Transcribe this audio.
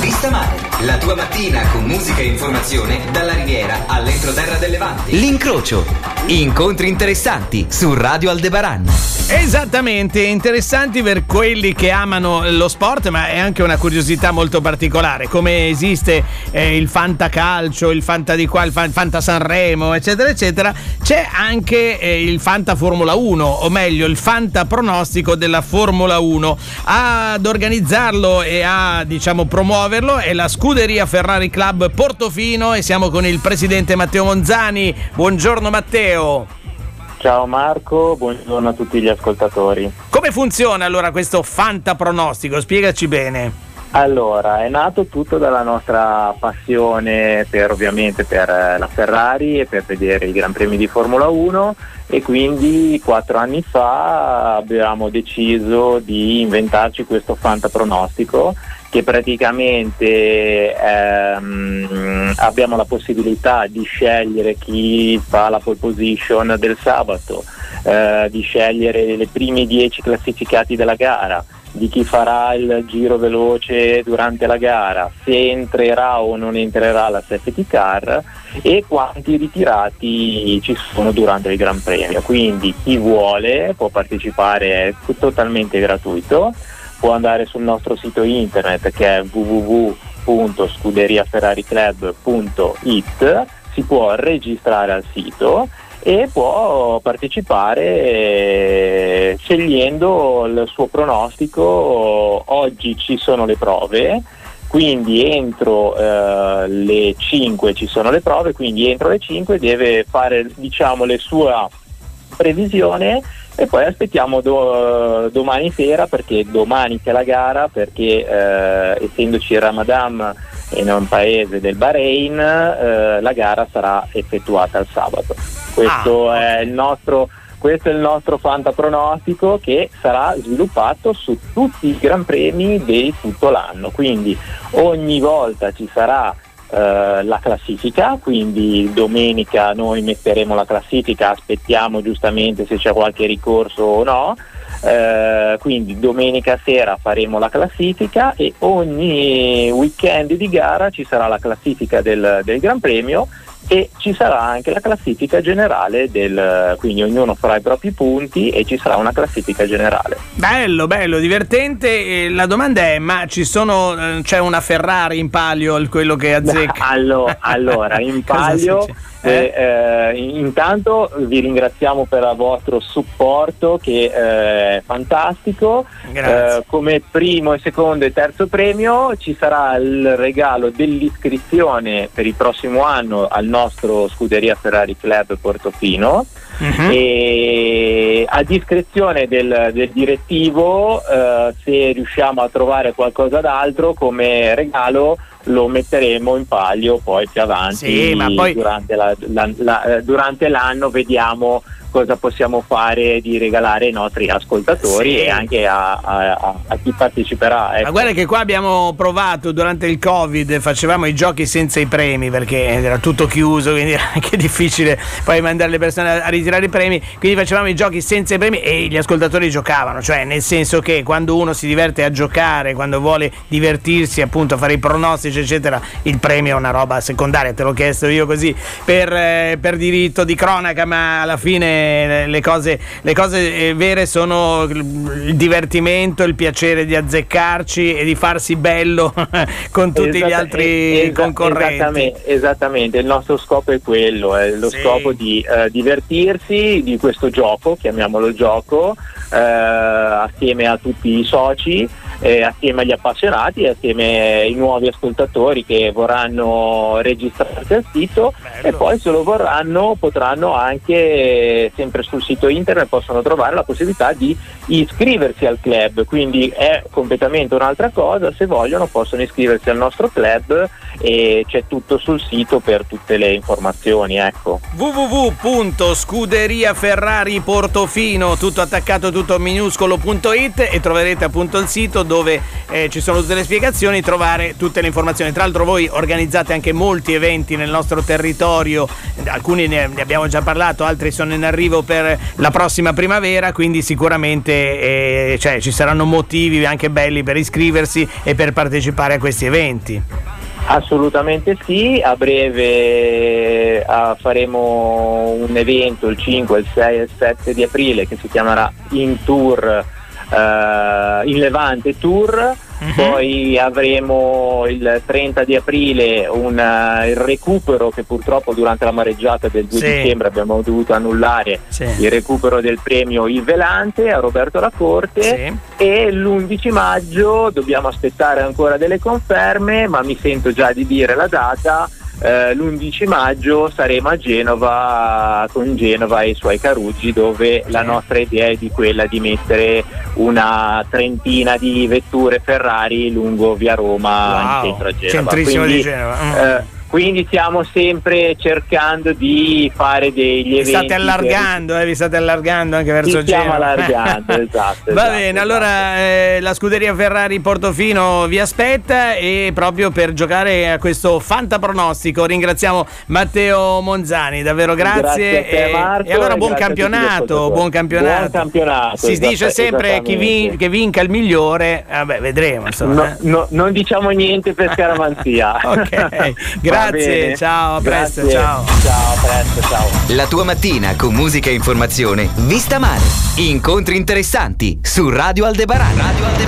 Vista Mare, la tua mattina con musica e informazione dalla Riviera all'entroterra del Levante. L'incrocio. Incontri interessanti su Radio Aldebaran. Esattamente, interessanti per quelli che amano lo sport, ma è anche una curiosità molto particolare, come esiste eh, il Fantacalcio, il Fanta di qua, il Fanta Sanremo, eccetera, eccetera, c'è anche eh, il Fanta Formula 1, o meglio, il Fanta pronostico della Formula 1. Ad organizzarlo e a, diciamo, promuoverlo è la Scuderia Ferrari Club Portofino e siamo con il presidente Matteo Monzani. Buongiorno Matteo. Ciao Marco, buongiorno a tutti gli ascoltatori. Come funziona allora questo fantapronostico? Spiegaci bene. Allora, è nato tutto dalla nostra passione per ovviamente per eh, la Ferrari e per vedere i Gran Premi di Formula 1 e quindi quattro anni fa abbiamo deciso di inventarci questo fantapronostico che praticamente ehm, abbiamo la possibilità di scegliere chi fa la pole position del sabato, eh, di scegliere le primi 10 classificati della gara, di chi farà il giro veloce durante la gara, se entrerà o non entrerà la safety car e quanti ritirati ci sono durante il Gran Premio. Quindi chi vuole può partecipare, è totalmente gratuito può andare sul nostro sito internet che è www.scuderiaferrariclub.it, si può registrare al sito e può partecipare eh, scegliendo il suo pronostico. Oggi ci sono le prove, quindi entro eh, le 5 ci sono le prove, quindi entro le 5 deve fare diciamo, le sue previsione e poi aspettiamo do, domani sera perché domani c'è la gara perché eh, essendoci il Ramadan in un paese del Bahrain eh, la gara sarà effettuata il sabato. Questo, ah, è, il nostro, questo è il nostro fantapronostico che sarà sviluppato su tutti i Gran Premi di tutto l'anno. Quindi ogni volta ci sarà eh, la classifica, quindi domenica noi metteremo la classifica, aspettiamo giustamente se c'è qualche ricorso o no. Uh, quindi domenica sera faremo la classifica e ogni weekend di gara ci sarà la classifica del, del Gran Premio e ci sarà anche la classifica generale del quindi ognuno farà i propri punti e ci sarà una classifica generale. Bello, bello, divertente. La domanda è: ma ci sono eh, c'è una Ferrari in palio quello che azzecca? allora, allora in palio eh? Eh, intanto vi ringraziamo per il vostro supporto che eh, è fantastico. Eh, come primo secondo e terzo premio ci sarà il regalo dell'iscrizione per il prossimo anno al nostro Scuderia Ferrari Club Portofino. Uh-huh. E a discrezione del, del direttivo, eh, se riusciamo a trovare qualcosa d'altro come regalo, lo metteremo in palio poi più avanti sì, poi... durante, la, la, la, eh, durante l'anno vediamo cosa possiamo fare di regalare ai nostri ascoltatori sì. e anche a, a, a chi parteciperà. Ecco. Ma guarda che qua abbiamo provato durante il Covid, facevamo i giochi senza i premi perché era tutto chiuso, quindi era anche difficile poi mandare le persone a, ritirare i premi, quindi facevamo i giochi senza i premi e gli ascoltatori giocavano, cioè nel senso che quando uno si diverte a giocare, quando vuole divertirsi appunto a fare i pronostici eccetera, il premio è una roba secondaria, te l'ho chiesto io così per, eh, per diritto di cronaca, ma alla fine le cose, le cose eh, vere sono il divertimento, il piacere di azzeccarci e di farsi bello con tutti Esatta, gli altri esa, concorrenti. Esattamente, esattamente, il nostro scopo è quello, è lo sì. scopo di uh, divertirsi di questo gioco, chiamiamolo gioco, uh, assieme a tutti i soci eh, assieme agli appassionati assieme ai nuovi ascoltatori che vorranno registrarsi al sito Bello. e poi se lo vorranno potranno anche sempre sul sito internet possono trovare la possibilità di iscriversi al club quindi è completamente un'altra cosa se vogliono possono iscriversi al nostro club e c'è tutto sul sito per tutte le informazioni ecco. www.scuderiaferrariportofino tutto attaccato tutto minuscolo.it e troverete appunto il sito dove eh, ci sono tutte le spiegazioni, trovare tutte le informazioni. Tra l'altro voi organizzate anche molti eventi nel nostro territorio, alcuni ne, abbiamo già parlato, altri sono in arrivo per la prossima primavera, quindi sicuramente eh, cioè, ci saranno motivi anche belli per iscriversi e per partecipare a questi eventi. Assolutamente sì, a breve uh, faremo un evento il 5, il 6 e il 7 di aprile che si chiamerà In Tour, uh, in Levante Tour Uh-huh. Poi avremo il 30 di aprile un, uh, il recupero che purtroppo durante la mareggiata del 2 sì. dicembre abbiamo dovuto annullare, sì. il recupero del premio Il Velante a Roberto Lacorte sì. e l'11 maggio dobbiamo aspettare ancora delle conferme, ma mi sento già di dire la data eh, l'11 maggio saremo a Genova con Genova e i suoi Caruggi dove la nostra idea è di quella di mettere una trentina di vetture Ferrari lungo via Roma wow. in centro a Genova. Centrissimo Quindi, di Genova. Mm. Eh, quindi stiamo sempre cercando di fare degli vi eventi. State allargando, per... eh, vi state allargando anche verso Ci stiamo allargando, esatto. Va esatto, bene, esatto. allora eh, la scuderia Ferrari Portofino vi aspetta e proprio per giocare a questo fantapronostico ringraziamo Matteo Monzani, davvero grazie. grazie te, Marco, e, allora buon campionato, buon campionato. Buon campionato. Si dice sempre chi vin- che vinca il migliore, vabbè vedremo. Insomma, no, eh. no, non diciamo niente per scaramanzia. ok, grazie. Grazie, ciao, a presto, Grazie. ciao. Ciao, a presto, ciao. La tua mattina con musica e informazione vista male. Incontri interessanti su Radio Aldebaran. Radio Aldebaran.